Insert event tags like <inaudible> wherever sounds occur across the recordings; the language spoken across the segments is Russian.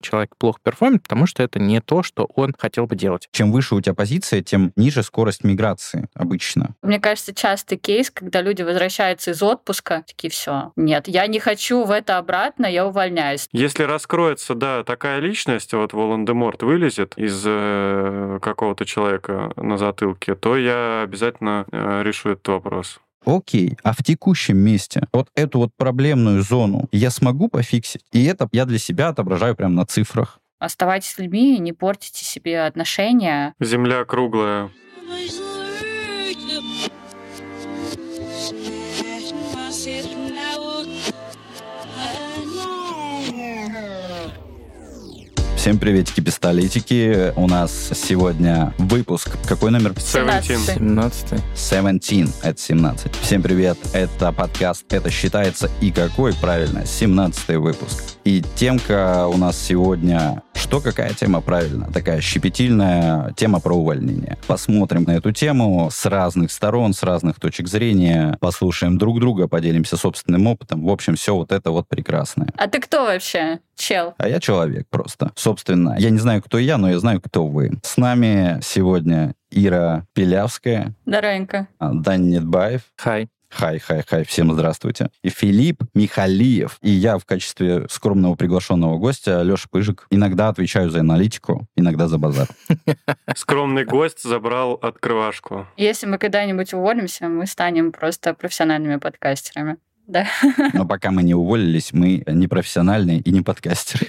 человек плохо перформит, потому что это не то, что он хотел бы делать. Чем выше у тебя позиция, тем ниже скорость миграции обычно. Мне кажется, частый кейс, когда люди возвращаются из отпуска, такие, все, нет, я не хочу в это обратно, я увольняюсь. Если раскроется, да, такая личность, вот Волан-де-Морт вылезет из э, какого-то человека на затылке, то я обязательно э, решу этот вопрос. Окей, а в текущем месте вот эту вот проблемную зону я смогу пофиксить? И это я для себя отображаю прямо на цифрах. Оставайтесь с людьми, не портите себе отношения. Земля круглая. Всем приветики, пистолетики. У нас сегодня выпуск. Какой номер? 17. 17 17. Это 17. Всем привет. Это подкаст «Это считается» и какой, правильно, 17 выпуск. И темка у нас сегодня... Что, какая тема, правильно? Такая щепетильная тема про увольнение. Посмотрим на эту тему с разных сторон, с разных точек зрения. Послушаем друг друга, поделимся собственным опытом. В общем, все вот это вот прекрасное. А ты кто вообще, чел? А я человек просто. Собственно, я не знаю, кто я, но я знаю, кто вы. С нами сегодня Ира Пилявская, Здоровенько. а, Дани Нетбаев. Хай. Хай, хай, хай, всем здравствуйте. И Филипп Михалиев. И я в качестве скромного приглашенного гостя, Леша Пыжик, иногда отвечаю за аналитику, иногда за базар. <laughs> Скромный гость забрал открывашку. Если мы когда-нибудь уволимся, мы станем просто профессиональными подкастерами. Да. Но пока мы не уволились, мы не профессиональные и не подкастеры.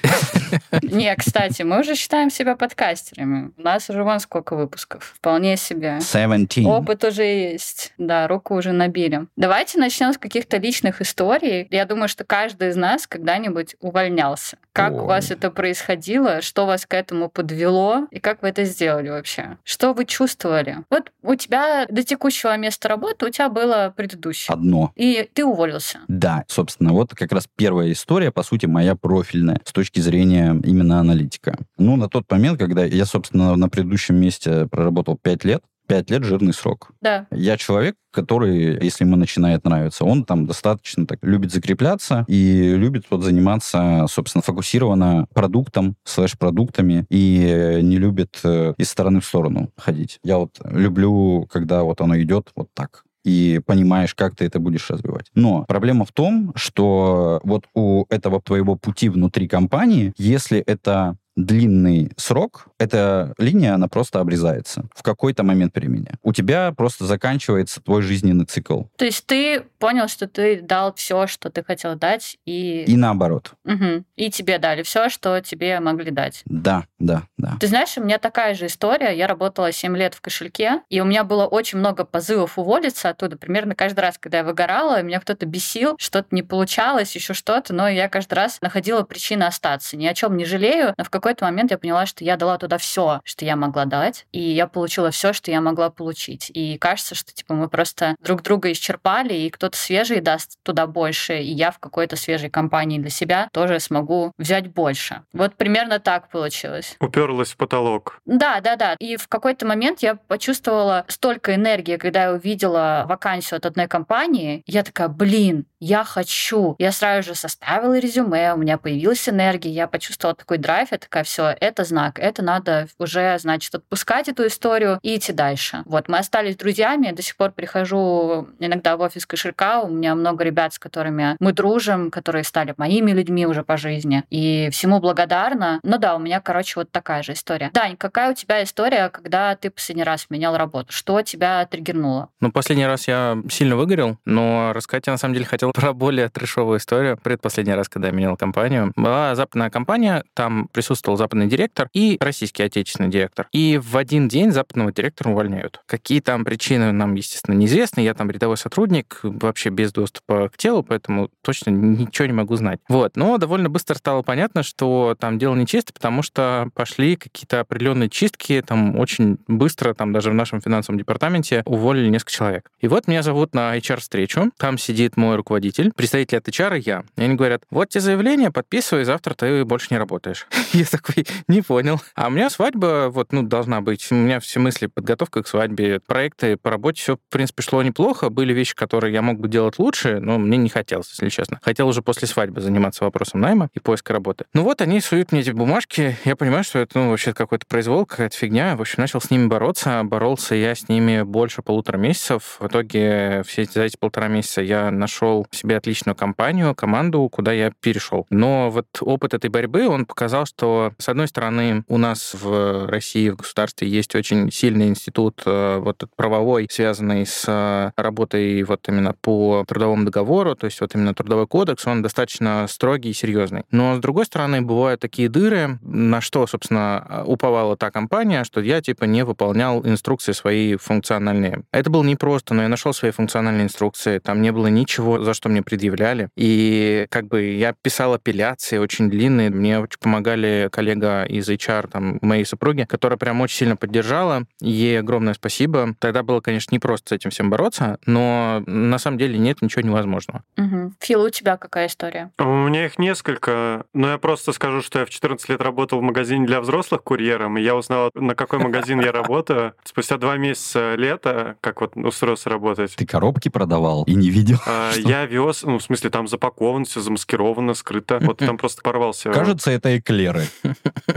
Не, кстати, мы уже считаем себя подкастерами. У нас уже вон сколько выпусков. Вполне себе. 17. Опыт уже есть. Да, руку уже набили. Давайте начнем с каких-то личных историй. Я думаю, что каждый из нас когда-нибудь увольнялся. Как у Ой. вас это происходило? Что вас к этому подвело? И как вы это сделали вообще? Что вы чувствовали? Вот у тебя до текущего места работы у тебя было предыдущее. Одно. И ты уволился. Да, собственно, вот как раз первая история, по сути, моя профильная с точки зрения именно аналитика. Ну, на тот момент, когда я, собственно, на предыдущем месте проработал 5 лет, 5 лет жирный срок. Да. Я человек, который, если ему начинает нравиться, он там достаточно так любит закрепляться и любит вот заниматься, собственно, фокусированно продуктом, слэш-продуктами и не любит э, из стороны в сторону ходить. Я вот люблю, когда вот оно идет вот так и понимаешь, как ты это будешь развивать. Но проблема в том, что вот у этого твоего пути внутри компании, если это длинный срок, эта линия, она просто обрезается в какой-то момент времени. У тебя просто заканчивается твой жизненный цикл. То есть ты понял, что ты дал все, что ты хотел дать, и... И наоборот. Мгм. и тебе дали все, что тебе могли дать. Да, да, да. Ты знаешь, у меня такая же история. Я работала 7 лет в кошельке, и у меня было очень много позывов уволиться оттуда. Примерно каждый раз, когда я выгорала, меня кто-то бесил, что-то не получалось, еще что-то, но я каждый раз находила причины остаться. Ни о чем не жалею, но в какой-то момент я поняла, что я дала туда все, что я могла дать, и я получила все, что я могла получить. И кажется, что типа мы просто друг друга исчерпали, и кто-то свежий даст туда больше, и я в какой-то свежей компании для себя тоже смогу взять больше. Вот примерно так получилось. Уперлась в потолок. Да, да, да. И в какой-то момент я почувствовала столько энергии, когда я увидела вакансию от одной компании. Я такая, блин, я хочу. Я сразу же составила резюме, у меня появилась энергия, я почувствовала такой драйв, я такая, все, это знак, это надо уже, значит, отпускать эту историю и идти дальше. Вот, мы остались друзьями, я до сих пор прихожу иногда в офис кошелька, у меня много ребят, с которыми мы дружим, которые стали моими людьми уже по жизни, и всему благодарна. Ну да, у меня, короче, вот такая же история. Дань, какая у тебя история, когда ты последний раз менял работу? Что тебя триггернуло? Ну, последний раз я сильно выгорел, но рассказать я на самом деле хотел про более трешовую историю. Предпоследний раз, когда я менял компанию. Была западная компания, там присутствовал западный директор и российский отечественный директор. И в один день западного директора увольняют. Какие там причины нам, естественно, неизвестны. Я там рядовой сотрудник, вообще без доступа к телу, поэтому точно ничего не могу знать. Вот. Но довольно быстро стало понятно, что там дело нечисто, потому что пошли какие-то определенные чистки, там очень быстро, там даже в нашем финансовом департаменте уволили несколько человек. И вот меня зовут на HR-встречу, там сидит мой руководитель руководитель, представитель от HR я. И они говорят, вот тебе заявление, подписывай, завтра ты больше не работаешь. <laughs> Я такой, не понял. А у меня свадьба, вот, ну, должна быть. У меня все мысли, подготовка к свадьбе, проекты по работе, все, в принципе, шло неплохо. Были вещи, которые я мог бы делать лучше, но мне не хотелось, если честно. Хотел уже после свадьбы заниматься вопросом найма и поиска работы. Ну вот, они суют мне эти бумажки, я понимаю, что это, ну, вообще какой-то произвол, какая-то фигня. В общем, начал с ними бороться. Боролся я с ними больше полутора месяцев. В итоге все эти, за эти полтора месяца я нашел себе отличную компанию, команду, куда я перешел. Но вот опыт этой борьбы, он показал, что, с одной стороны, у нас в России, в государстве есть очень сильный институт э, вот правовой, связанный с э, работой вот именно по трудовому договору, то есть вот именно трудовой кодекс, он достаточно строгий и серьезный. Но, с другой стороны, бывают такие дыры, на что, собственно, уповала та компания, что я, типа, не выполнял инструкции свои функциональные. Это было непросто, но я нашел свои функциональные инструкции, там не было ничего, за что мне предъявляли. И как бы я писал апелляции очень длинные, мне очень помогали коллега из HR, там, моей супруги, которая прям очень сильно поддержала. Ей огромное спасибо. Тогда было, конечно, непросто с этим всем бороться, но на самом деле нет ничего невозможного. Угу. Фил, у тебя какая история? У меня их несколько, но я просто скажу, что я в 14 лет работал в магазине для взрослых курьером, и я узнал, на какой магазин я работаю. Спустя два месяца лета, как вот устроился работать. Ты коробки продавал и не видел? А, я вез, ну, в смысле, там запаковано, все замаскировано, скрыто. Вот там просто порвался. Кажется, это эклеры.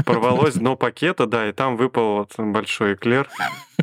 Порвалось дно пакета, да, и там выпал вот большой эклер.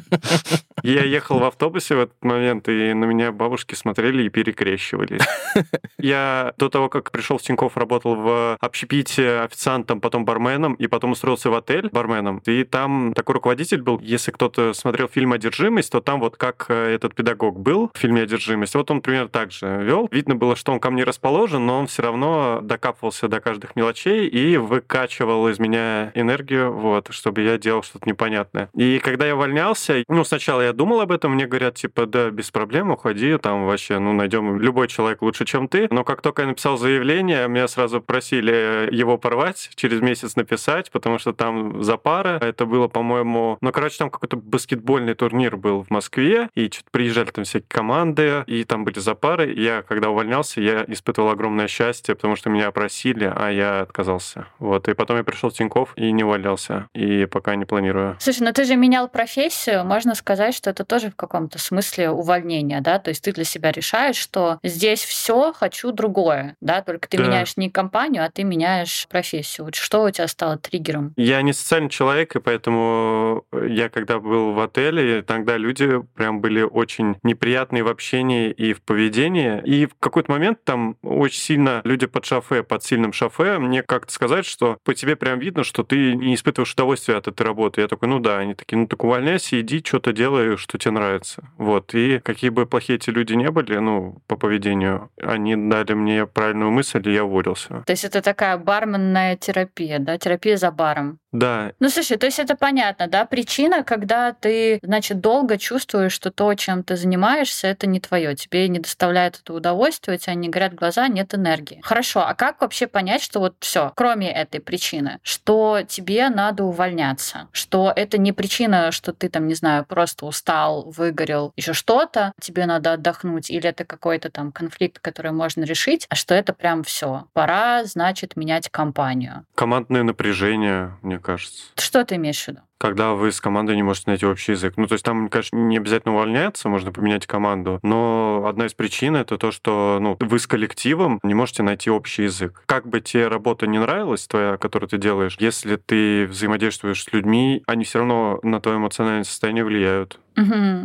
<laughs> Я ехал в автобусе в этот момент, и на меня бабушки смотрели и перекрещивались. <laughs> Я до того, как пришел в Тинькофф, работал в общепите официантом, потом барменом, и потом устроился в отель барменом. И там такой руководитель был, если кто-то смотрел фильм «Одержимость», то там вот как э, этот педагог был в фильме «Одержимость», вот он примерно так же вел. Видно было, что он ко мне расположен, но он все равно докапывался до каждых мелочей и выкачивал из меня энергию, вот, чтобы я делал что-то непонятное. И когда я увольнялся, ну, сначала я думал об этом, мне говорят, типа, да, без проблем, уходи, там вообще, ну, найдем любой человек лучше, чем ты. Но как только я написал заявление, меня сразу просили его порвать, через месяц написать, потому что там за пара. Это было, по-моему, ну, короче, там какой-то баскетбольный турнир был в Москве, и что-то приезжали там всякие команды, и там были за пары. Я, когда увольнялся, я испытывал огромное счастье, потому что меня просили, а я отказался. Вот, и потом я пришел в Тинькофф и не уволился, и пока не планирую. Слушай, ну ты же менял профессию, можно сказать, что это тоже в каком-то смысле увольнение, да, то есть ты для себя решаешь, что здесь все хочу другое, да, только ты Да. меняешь не компанию, а ты меняешь профессию. Вот что у тебя стало триггером? Я не социальный человек, и поэтому я, когда был в отеле, тогда люди прям были очень неприятные в общении и в поведении. И в какой-то момент там очень сильно люди под шофе, под сильным шофе, мне как-то сказать, что по тебе прям видно, что ты не испытываешь удовольствия от этой работы. Я такой, ну да. Они такие, ну так увольняйся, иди, что-то делай, что тебе нравится. Вот. И какие бы плохие эти люди не были, ну, по поведению, они дали мне правильную мысль, и я уволился. То есть это такая барменная терапия, да, терапия за баром. Да, Ну, слушай, то есть это понятно, да? Причина, когда ты, значит, долго чувствуешь, что то, чем ты занимаешься, это не твое, тебе не доставляет это удовольствие, у тебя не горят глаза, нет энергии. Хорошо, а как вообще понять, что вот все, кроме этой причины, что тебе надо увольняться, что это не причина, что ты там, не знаю, просто устал, выгорел, еще что-то, тебе надо отдохнуть, или это какой-то там конфликт, который можно решить, а что это прям все. Пора, значит, менять компанию. командное напряжение, мне кажется. Что ты имеешь в виду? Когда вы с командой не можете найти общий язык. Ну, то есть там, конечно, не обязательно увольняться, можно поменять команду, но одна из причин это то, что ну, вы с коллективом не можете найти общий язык. Как бы тебе работа не нравилась, твоя, которую ты делаешь, если ты взаимодействуешь с людьми, они все равно на твое эмоциональное состояние влияют.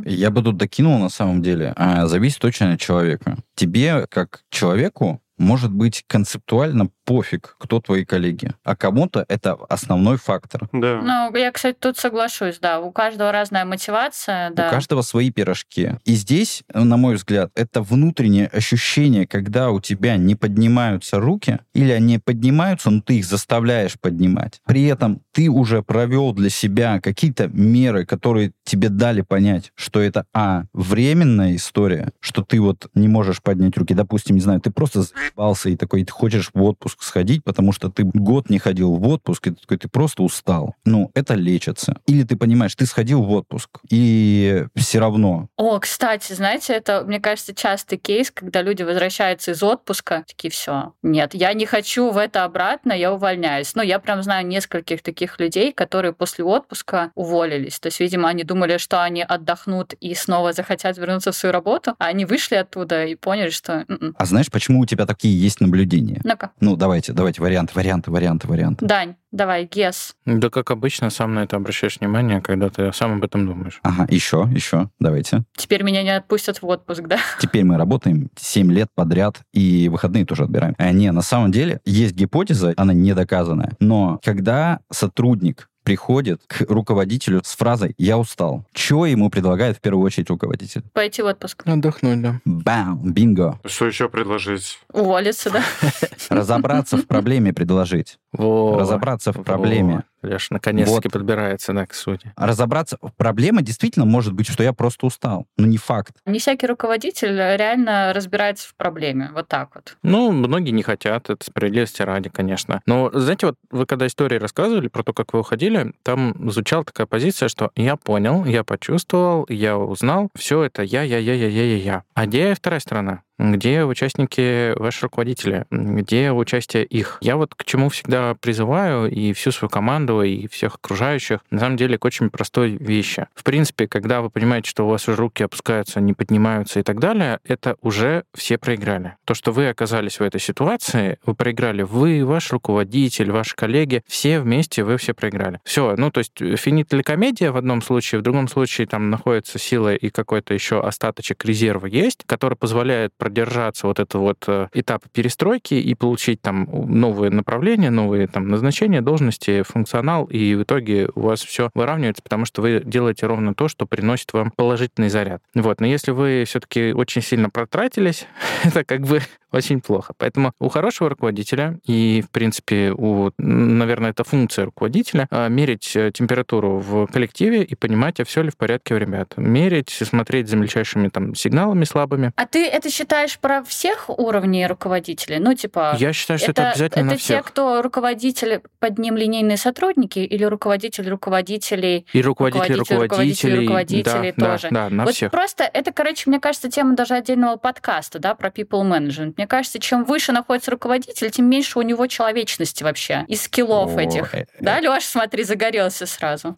Я бы тут докинул на самом деле. А, зависит очень от человека. Тебе, как человеку, может быть концептуально пофиг, кто твои коллеги. А кому-то это основной фактор. Да. Ну, я, кстати, тут соглашусь, да. У каждого разная мотивация, да. У каждого свои пирожки. И здесь, на мой взгляд, это внутреннее ощущение, когда у тебя не поднимаются руки, или они поднимаются, но ты их заставляешь поднимать. При этом ты уже провел для себя какие-то меры, которые тебе дали понять, что это, а, временная история, что ты вот не можешь поднять руки. Допустим, не знаю, ты просто заебался и такой, ты хочешь в отпуск отпуск сходить, потому что ты год не ходил в отпуск, и ты такой, ты просто устал. Ну, это лечится. Или ты понимаешь, ты сходил в отпуск, и все равно. О, кстати, знаете, это, мне кажется, частый кейс, когда люди возвращаются из отпуска, такие, все, нет, я не хочу в это обратно, я увольняюсь. Ну, я прям знаю нескольких таких людей, которые после отпуска уволились. То есть, видимо, они думали, что они отдохнут и снова захотят вернуться в свою работу, а они вышли оттуда и поняли, что... «М-м». А знаешь, почему у тебя такие есть наблюдения? Ну-ка. Ну, давайте, давайте, варианты, варианты, варианты, варианты. Дань, давай, гес. Да, как обычно, сам на это обращаешь внимание, когда ты сам об этом думаешь. Ага, еще, еще, давайте. Теперь меня не отпустят в отпуск, да? <laughs> Теперь мы работаем 7 лет подряд, и выходные тоже отбираем. А не, на самом деле есть гипотеза, она не доказанная. Но когда сотрудник приходит к руководителю с фразой «я устал». Чего ему предлагает в первую очередь руководитель? Пойти в отпуск. Отдохнуть, да. Бам! Бинго! Что еще предложить? Уволиться, да? <laughs> Разобраться в проблеме предложить. Во, Разобраться в проблеме. Леш, наконец-таки Вот. подбирается, да, к сути. Разобраться в проблеме действительно может быть, что я просто устал. Но не факт. Не всякий руководитель реально разбирается в проблеме. Вот так вот. Ну, многие не хотят, это справедливости ради, конечно. Но, знаете, вот вы когда истории рассказывали про то, как вы уходили, там звучала такая позиция, что я понял, я почувствовал, я узнал, все это я, я, я, я, я, я, я. А где вторая сторона? Где участники, ваши руководители? Где участие их? Я вот к чему всегда призываю и всю свою команду, и всех окружающих, на самом деле, к очень простой вещи. В принципе, когда вы понимаете, что у вас уже руки опускаются, не поднимаются и так далее, это уже все проиграли. То, что вы оказались в этой ситуации, вы проиграли вы, ваш руководитель, ваши коллеги, все вместе вы все проиграли. Все, ну то есть финит или комедия в одном случае, в другом случае там находится сила и какой-то еще остаточек резерва есть, который позволяет продержаться вот этот вот э, этап перестройки и получить там новые направления, новые там назначения, должности, функционал, и в итоге у вас все выравнивается, потому что вы делаете ровно то, что приносит вам положительный заряд. Вот, но если вы все-таки очень сильно протратились, <laughs> это как бы очень плохо. Поэтому у хорошего руководителя и, в принципе, у, наверное, это функция руководителя, а, мерить э, температуру в коллективе и понимать, а все ли в порядке у ребят. Мерить, смотреть за мельчайшими там сигналами слабыми. А ты это считаешь про всех уровней руководителей? Ну, типа... Я считаю, что это, обязательно это на те, всех. кто руководитель под ним линейные сотрудники или руководитель руководителей И руководители руководителей, руководителей, да, тоже. Да, да, на вот всех. просто это, короче, мне кажется, тема даже отдельного подкаста, да, про people management. Мне кажется, чем выше находится руководитель, тем меньше у него человечности вообще и скиллов О, этих. э, Да, Лёш, смотри, загорелся сразу.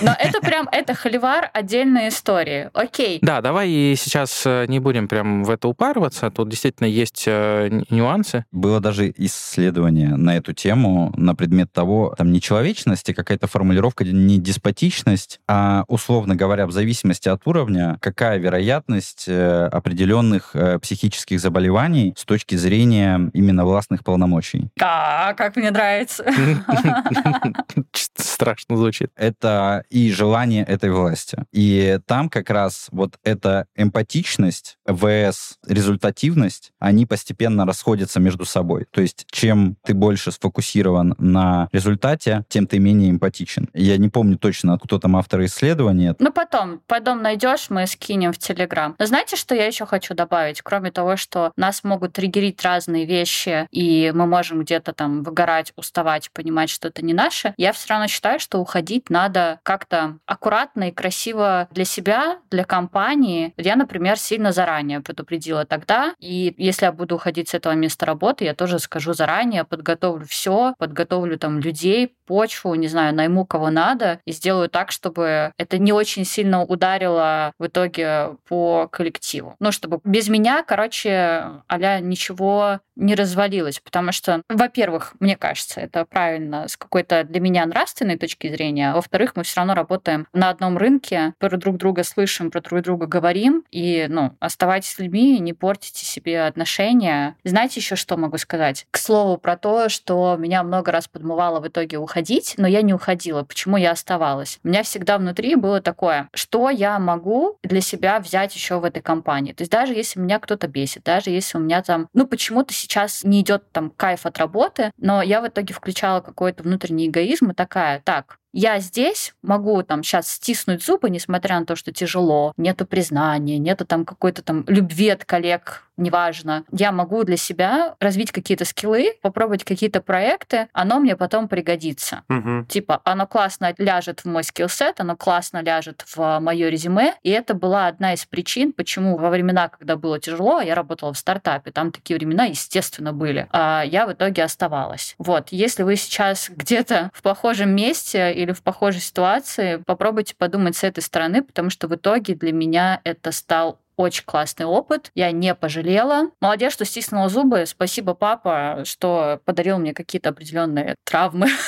Но это прям, это холивар отдельная история. Окей. Да, давай сейчас э, не будем прям в это упарываться. Тут действительно есть э, нюансы. Было даже исследование на эту тему на предмет того, там не человечность, а какая-то формулировка, не деспотичность, а, условно говоря, в зависимости от уровня, какая вероятность э, определенных э, психических заболеваний с точки зрения именно властных полномочий. Да, как мне нравится. <laughs> Страшно звучит. Это и желание этой власти. И там как раз вот эта эмпатичность, ВС, результативность, они постепенно расходятся между собой. То есть чем ты больше сфокусирован на результате, тем ты менее эмпатичен. Я не помню точно, кто там автор исследования. Ну, потом, потом найдешь, мы скинем в Телеграм. Но знаете, что я еще хочу добавить? Кроме того, что нас могут триггерить разные вещи, и мы можем где-то там выгорать, уставать, понимать, что это не наше, я все равно считаю, что уходить надо как-то аккуратно и красиво для себя, для компании. Я, например, сильно заранее предупредила тогда, и если я буду уходить с этого места работы, я тоже скажу заранее, подготовлю все, подготовлю там людей, почву, не знаю, найму кого надо и сделаю так, чтобы это не очень сильно ударило в итоге по коллективу. Ну, чтобы без меня, короче, а ничего не развалилось, потому что, во-первых, мне кажется, это правильно с какой-то для меня нравственной точки зрения, а во-вторых, мы все равно работаем на одном рынке, про друг друга слышим, про друг друга говорим, и, ну, оставайтесь людьми, не портите себе отношения. Знаете еще что могу сказать? К слову про то, что меня много раз подмывало в итоге уходить, но я не уходила. Почему я оставалась? У меня всегда внутри было такое, что я могу для себя взять еще в этой компании. То есть даже если меня кто-то бесит, даже если у меня там, ну, почему-то сейчас не идет там кайф от работы, но я в итоге включала какой-то внутренний эгоизм и такая, так, я здесь могу там сейчас стиснуть зубы, несмотря на то, что тяжело, нету признания, нету там какой-то там любви от коллег, неважно. Я могу для себя развить какие-то скиллы, попробовать какие-то проекты, оно мне потом пригодится. Мгм. Типа, оно классно ляжет в мой скиллсет, оно классно ляжет в мое резюме. И это была одна из причин, почему во времена, когда было тяжело, я работала в стартапе, там такие времена, естественно, были, а я в итоге оставалась. Вот, если вы сейчас где-то в похожем месте или в похожей ситуации, попробуйте подумать с этой стороны, потому что в итоге для меня это стал очень классный опыт. Я не пожалела. Молодец, что стиснула зубы. Спасибо, папа, что подарил мне какие-то определенные травмы. <laughs>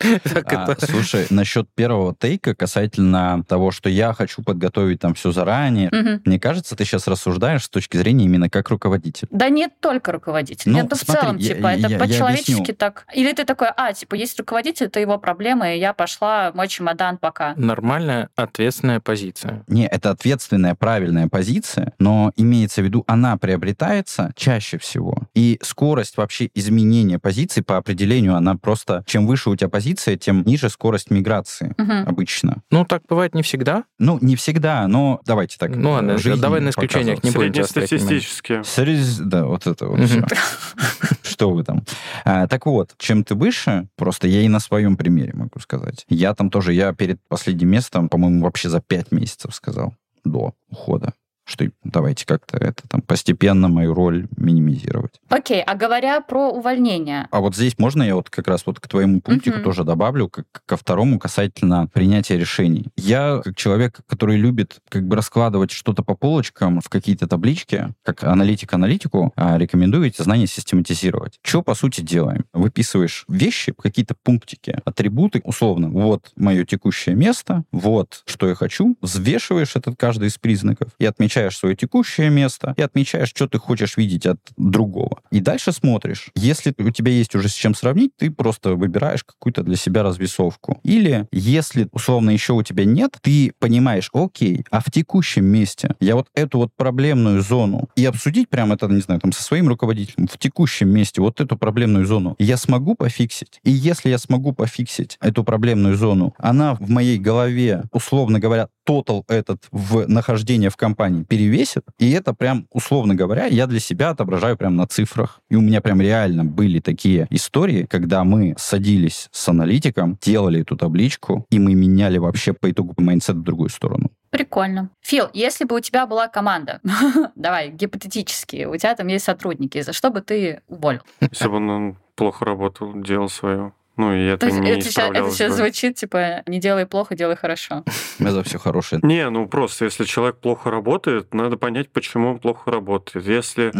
А, это- слушай, насчет первого тейка касательно того, что я хочу подготовить там все заранее, мне кажется, ты сейчас рассуждаешь с точки зрения именно как руководитель. Да не только руководитель. Ну, это в целом, я- типа, это я- по-человечески так. Или ты такой, а, типа, есть руководитель, это его проблемы, и я пошла мой чемодан пока. Нормальная, ответственная позиция. Не, это ответственная, правильная позиция, но имеется в виду, она приобретается чаще всего. И скорость вообще изменения позиции по определению, она просто, чем выше у тебя позиция, тем ниже скорость миграции Мгм. обычно. Ну, так бывает не всегда. Ну, не всегда, но давайте так. Ну ладно, жизнь давай на исключениях не будем. Среднестатистически. Срез- Да, вот это вот. <laughs> Что вы там? А, так вот, чем ты выше, просто я и на своем примере могу сказать. Я там тоже, я перед последним местом, по-моему, вообще за пять месяцев сказал до ухода, что давайте как-то это там постепенно мою роль минимизировать. Окей, а говоря про увольнение. А вот здесь можно я вот как раз вот к твоему пунктику Мгм. тоже добавлю, как ко второму касательно принятия решений. Я, как человек, который любит как бы раскладывать что-то по полочкам в какие-то таблички, как аналитик аналитику, а, рекомендую эти знания систематизировать. Что, по сути, делаем? Выписываешь вещи, какие-то пунктики, атрибуты, условно, вот мое текущее место, вот что я хочу, взвешиваешь этот каждый из признаков и отмечаешь свое текущее место, и отмечаешь, что ты хочешь видеть от другого. И дальше смотришь. Если у тебя есть уже с чем сравнить, ты просто выбираешь какую-то для себя развесовку. Или если, условно, еще у тебя нет, ты понимаешь, окей, а в текущем месте я вот эту вот проблемную зону и обсудить прямо это, не знаю, там со своим руководителем в текущем месте вот эту проблемную зону я смогу пофиксить. И если я смогу пофиксить эту проблемную зону, она в моей голове, условно говоря, total этот в нахождение в компании перевесит, и это прям, условно говоря, я для себя отображаю прям на цифрах. И у меня прям реально были такие истории, когда мы садились с аналитиком, делали эту табличку, и мы меняли вообще по итогу mindset в другую сторону. Прикольно. Фил, если бы у тебя была команда, <laughs> давай, гипотетически, у тебя там есть сотрудники, за что бы ты уволил? Если бы он он плохо работал, делал свое. Ну, и это То есть не это сейчас, это сейчас звучит, типа, не делай плохо, делай хорошо. <laughs> Это все хорошее. Не, ну просто если человек плохо работает, надо понять, почему он плохо работает. Если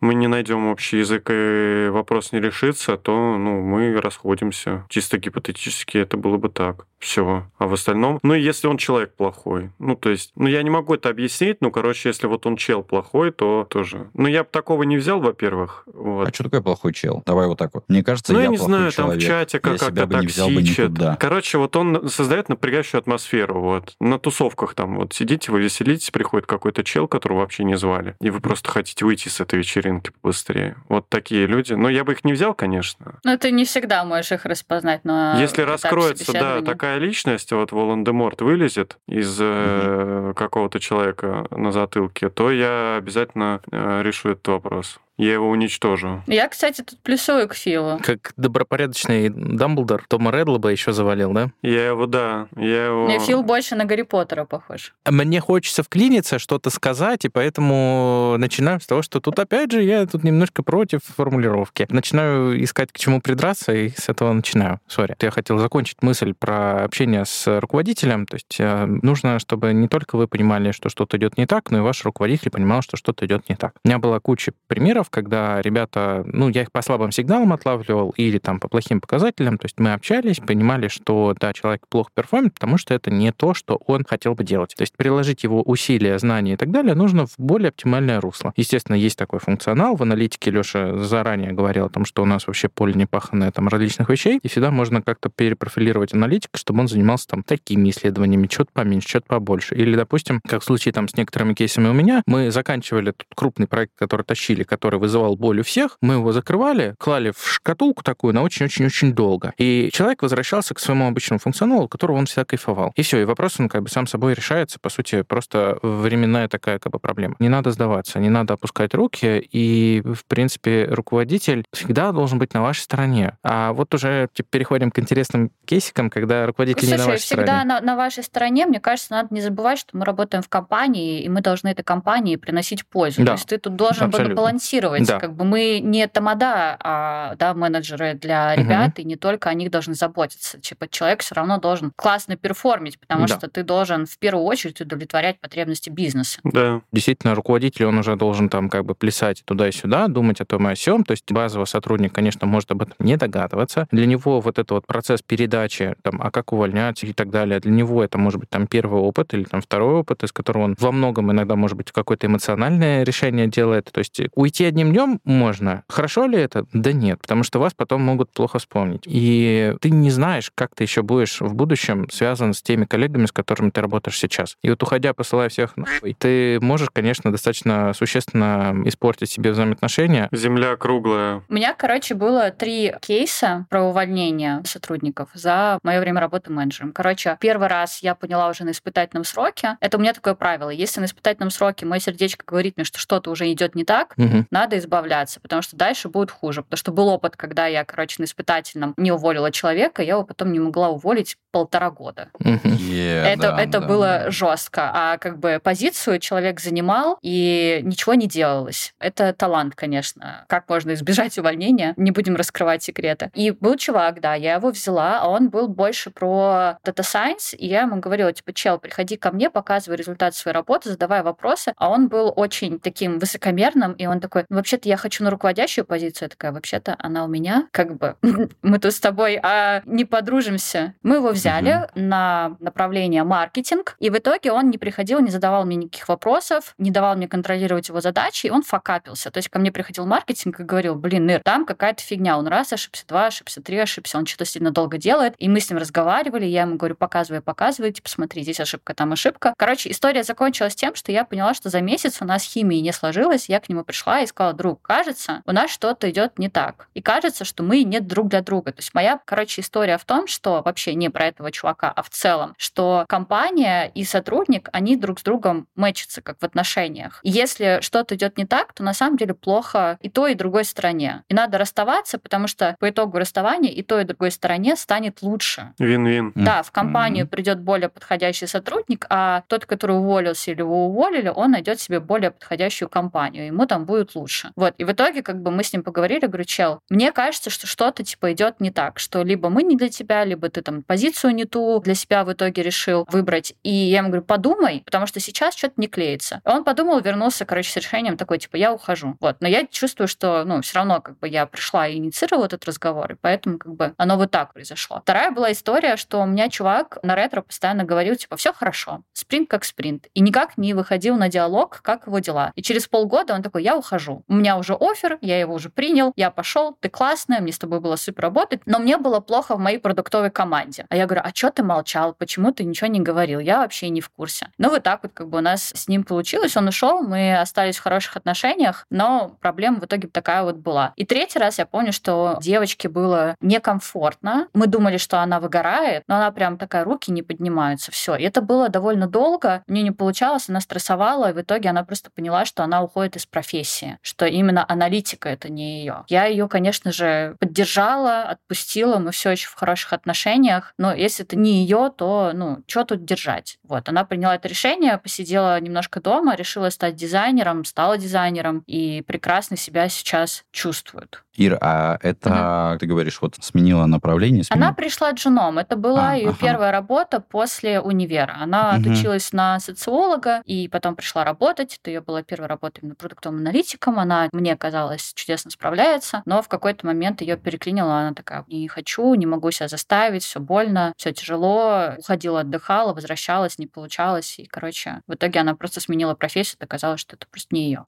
мы не найдем общий язык и вопрос не решится, то ну, мы расходимся. Чисто гипотетически это было бы так. Все. А в остальном, ну, если он человек плохой. Ну, то есть, ну, я не могу это объяснить, ну, короче, если вот он чел плохой, то тоже. Ну, я бы такого не взял, во-первых. Вот. А что такое плохой чел? Давай вот так вот. Мне кажется, Ну, я, я не знаю, там человек. в чате Я как себя как-то бы не взял бы токсичит. Короче, вот он создает напрягающую атмосферу. Вот. На тусовках там вот сидите, вы веселитесь, приходит какой-то чел, которого вообще не звали, и вы просто хотите выйти с этой вечеринки побыстрее. Вот такие люди. Но я бы их не взял, конечно. Но ты не всегда можешь их распознать на Если раскроется, да, такая личность, вот Волан-де-Морт вылезет из э, какого-то человека на затылке, то я обязательно э, решу этот вопрос. Я его уничтожу. Я, кстати, тут плюсую к Филу. Как добропорядочный Дамблдор Тома Редла бы еще завалил, да? Я его, да, я его... Мне Фил больше на Гарри Поттера похож. Мне хочется вклиниться, что-то сказать, и поэтому начинаю с того, что тут опять же я тут немножко против формулировки. Начинаю искать к чему придраться, и с этого начинаю. Sorry. Я хотел закончить мысль про общение с руководителем. То есть э, нужно, чтобы не только вы понимали, что что-то идет не так, но и ваш руководитель понимал, что что-то идет не так. У меня была куча примеров, когда ребята, ну, я их по слабым сигналам отлавливал или там по плохим показателям, то есть мы общались, понимали, что, да, человек плохо перформит, потому что это не то, что он хотел бы делать. То есть приложить его усилия, знания и так далее нужно в более оптимальное русло. Естественно, есть такой функционал. В аналитике Леша заранее говорил о том, что у нас вообще поле не паханное там различных вещей, и всегда можно как-то перепрофилировать аналитика, чтобы он занимался там такими исследованиями, что-то поменьше, что-то побольше. Или, допустим, как в случае там с некоторыми кейсами у меня, мы заканчивали тут крупный проект, который тащили, который который вызывал боль у всех, мы его закрывали, клали в шкатулку такую на очень-очень-очень долго. И человек возвращался к своему обычному функционалу, которого он всегда кайфовал. И все, и вопрос, он как бы сам собой решается, по сути, просто временная такая как бы проблема. Не надо сдаваться, не надо опускать руки, и, в принципе, руководитель всегда должен быть на вашей стороне. А вот уже типа, переходим к интересным кейсикам, когда руководитель Слушай, не на вашей всегда стороне. На, на вашей стороне, мне кажется, надо не забывать, что мы работаем в компании, и мы должны этой компании приносить пользу. Да. То есть ты тут должен Абсолютно. балансировать. Да. Как бы мы не тамада, а да, менеджеры для ребят, угу. и не только о них должны заботиться. Типа человек все равно должен классно перформить, потому да. что ты должен в первую очередь удовлетворять потребности бизнеса. Да. Действительно, руководитель, он уже должен там как бы плясать туда и сюда, думать о том и о сём. То есть базовый сотрудник, конечно, может об этом не догадываться. Для него вот этот вот процесс передачи, там, а как увольнять и так далее, для него это может быть там первый опыт или там второй опыт, из которого он во многом иногда, может быть, какое-то эмоциональное решение делает. То есть уйти одним днем можно. Хорошо ли это? Да нет, потому что вас потом могут плохо вспомнить. И ты не знаешь, как ты еще будешь в будущем связан с теми коллегами, с которыми ты работаешь сейчас. И вот уходя, посылая всех нахуй, ты можешь, конечно, достаточно существенно испортить себе взаимоотношения. Земля круглая. У меня, короче, было три кейса про увольнение сотрудников за мое время работы менеджером. Короче, первый раз я поняла уже на испытательном сроке. Это у меня такое правило. Если на испытательном сроке мое сердечко говорит мне, что что-то уже идет не так, угу. надо избавляться, потому что дальше будет хуже. Потому что был опыт, когда я, короче, на испытательном не уволила человека, я его потом не могла уволить полтора года. Yeah, это да, это да, было да. жестко. А как бы позицию человек занимал, и ничего не делалось. Это талант, конечно. Как можно избежать увольнения? Не будем раскрывать секреты. И был чувак, да, я его взяла, а он был больше про Data Science, и я ему говорила, типа, чел, приходи ко мне, показывай результат своей работы, задавай вопросы. А он был очень таким высокомерным, и он такой, вообще-то я хочу на руководящую позицию. Я такая, вообще-то она у меня, как бы, <laughs> мы тут с тобой а, не подружимся. Мы его взяли на направление маркетинг, и в итоге он не приходил, не задавал мне никаких вопросов, не давал мне контролировать его задачи, и он факапился. То есть ко мне приходил маркетинг и говорил, блин, Ныр, там какая-то фигня, он раз ошибся, два ошибся, три ошибся, он что-то сильно долго делает, и мы с ним разговаривали, я ему говорю, показывай, показывай, типа, смотри, здесь ошибка, там ошибка. Короче, история закончилась тем, что я поняла, что за месяц у нас химии не сложилось, я к нему пришла и сказала, друг, кажется, у нас что-то идет не так. И кажется, что мы нет друг для друга. То есть моя, короче, история в том, что вообще не про этого чувака, а в целом, что компания и сотрудник, они друг с другом мэчатся, как в отношениях. И если что-то идет не так, то на самом деле плохо и той, и другой стороне. И надо расставаться, потому что по итогу расставания и той, и другой стороне станет лучше. Вин-вин. Да, в компанию mm-hmm. придет более подходящий сотрудник, а тот, который уволился или его уволили, он найдет себе более подходящую компанию, ему там будет лучше. Вот. И в итоге, как бы мы с ним поговорили, говорю, чел, мне кажется, что что-то типа идет не так, что либо мы не для тебя, либо ты там позицию не ту для себя в итоге решил выбрать. И я ему говорю, подумай, потому что сейчас что-то не клеится. Он подумал, вернулся, короче, с решением такой, типа, я ухожу. Вот. Но я чувствую, что, ну, все равно, как бы я пришла и инициировала этот разговор, и поэтому, как бы, оно вот так произошло. Вторая была история, что у меня чувак на ретро постоянно говорил, типа, все хорошо, спринт как спринт. И никак не выходил на диалог, как его дела. И через полгода он такой, я ухожу. У меня уже офер, я его уже принял, я пошел, ты классная, мне с тобой было супер работать, но мне было плохо в моей продуктовой команде. А я говорю, а что ты молчал, почему ты ничего не говорил? Я вообще не в курсе. Ну, вот так вот как бы у нас с ним получилось. Он ушел, мы остались в хороших отношениях, но проблема в итоге такая вот была. И третий раз я помню, что девочке было некомфортно. Мы думали, что она выгорает, но она прям такая, руки не поднимаются, все. И это было довольно долго, мне не получалось, она стрессовала, и в итоге она просто поняла, что она уходит из профессии, что именно аналитика это не ее. Я ее, конечно же, поддержала, отпустила, мы все еще в хороших отношениях, но если это не ее, то, ну, что тут держать? Вот, она приняла это решение, посидела немножко дома, решила стать дизайнером, стала дизайнером и прекрасно себя сейчас чувствует. Ир, а это, угу. ты говоришь, вот сменила направление? Сменила... Она пришла джуном. Это была а, ее ага. первая работа после универа. Она угу. отучилась на социолога и потом пришла работать. Это ее была первая работа именно продуктовым аналитиком. Она, мне казалось, чудесно справляется, но в какой-то момент ее переклинила. Она такая, не хочу, не могу себя заставить, все больно, все тяжело. Уходила, отдыхала, возвращалась, не получалось. И, короче, в итоге она просто сменила профессию, оказалось, что это просто не ее.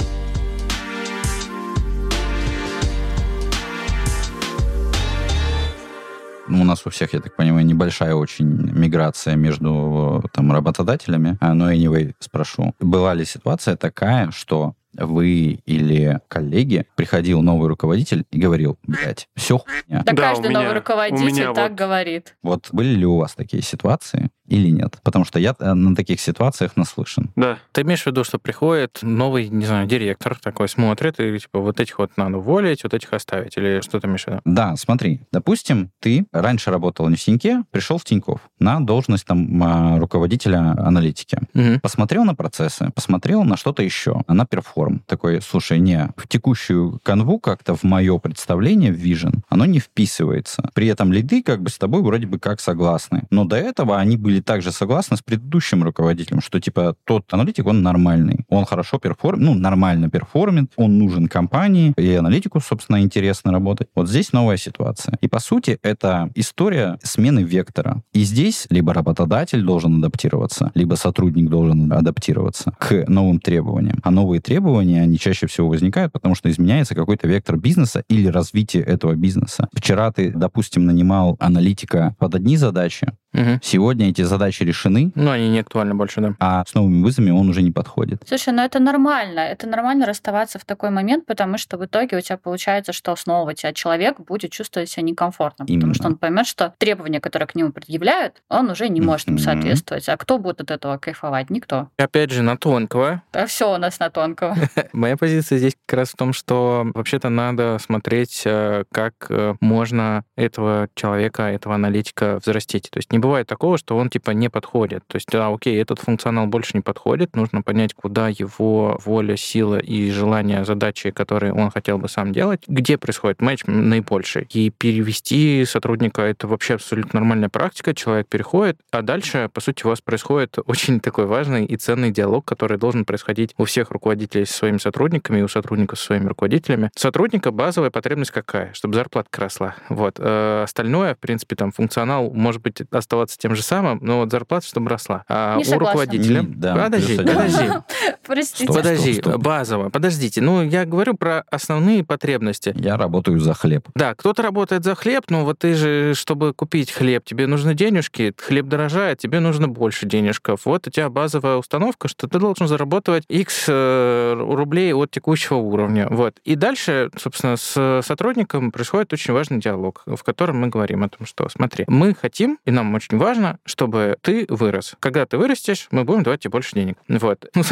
Ну, у нас у всех, я так понимаю, небольшая очень миграция между там, работодателями. А, но anyway, спрошу. Была ли ситуация такая, что вы или коллеги, приходил новый руководитель и говорил, блядь, все хуйня. Да, Да, каждый у меня- новый у руководитель меня так вот- говорит. Вот были ли у вас такие ситуации или нет? Потому что я э, на таких ситуациях наслышан. Да. Ты имеешь в виду, что приходит новый, не знаю, директор такой смотрит, и типа вот этих вот надо уволить, вот этих оставить, или что ты имеешь в виду? Да, смотри, допустим, ты раньше работал не в Тиньке, пришел в Тиньков на должность там а, руководителя аналитики. Мгм. Посмотрел на процессы, посмотрел на что-то еще, на perform. Такой, слушай, не, в текущую канву как-то в мое представление, в Vision, оно не вписывается. При этом лиды как бы с тобой вроде бы как согласны. Но до этого они были также согласны с предыдущим руководителем, что типа тот аналитик, он нормальный, он хорошо перформит, ну, нормально перформит, он нужен компании, и аналитику, собственно, интересно работать. Вот здесь новая ситуация. И, по сути, это история смены вектора. И здесь либо работодатель должен адаптироваться, либо сотрудник должен адаптироваться к новым требованиям. А новые требования, они чаще всего возникают, потому что изменяется какой-то вектор бизнеса или развитие этого бизнеса. Вчера ты, допустим, нанимал аналитика под одни задачи, Мгм. сегодня эти задачи решены, Ну, они не актуальны больше, да. а с новыми вызовами он уже не подходит. Слушай, ну это нормально. Это нормально расставаться в такой момент, потому что в итоге у тебя получается, что снова тебя человек будет чувствовать себя некомфортно. Именно. Потому что он поймет, что требования, которые к нему предъявляют, он уже не может им соответствовать. А кто будет от этого кайфовать? Никто. Опять же, на тонкого. Да все у нас на тонкого. <laughs> Моя позиция здесь как раз в том, что вообще-то надо смотреть, э, как э, можно этого человека, этого аналитика взрастить. То есть не бывает такого, что он типа не подходит. То есть, да, окей, этот функционал больше не подходит, нужно понять, куда его воля, сила и желание, задачи, которые он хотел бы сам делать, где происходит матч наибольший. И перевести сотрудника — это вообще абсолютно нормальная практика, человек переходит, а дальше, по сути, у вас происходит <laughs> очень такой важный и ценный диалог, который должен происходить у всех руководителей со своими сотрудниками и у сотрудников со своими руководителями. Сотрудника базовая потребность какая? Чтобы зарплатка росла. Вот. Э, Остальное, в принципе, там функционал может быть оставаться тем же самым, но вот зарплата, чтобы росла. А Не у согласна. руководителя... Не, да, подожди, подожди. <laughs> Простите. Стоп. Подожди, стоп. базово. Подождите. Ну, я говорю про основные потребности. Я работаю за хлеб. Да, кто-то работает за хлеб, но вот ты же, чтобы купить хлеб, тебе нужны денежки, хлеб дорожает, тебе нужно больше денежков. Вот у тебя базовая установка, что ты должен зарабатывать X э, рублей от текущего уровня. Вот. И дальше, собственно, с сотрудником происходит очень важный диалог, в котором мы говорим о том, что смотри, мы хотим, и нам очень важно, чтобы ты вырос. Когда ты вырастешь, мы будем давать тебе больше денег. Вот. У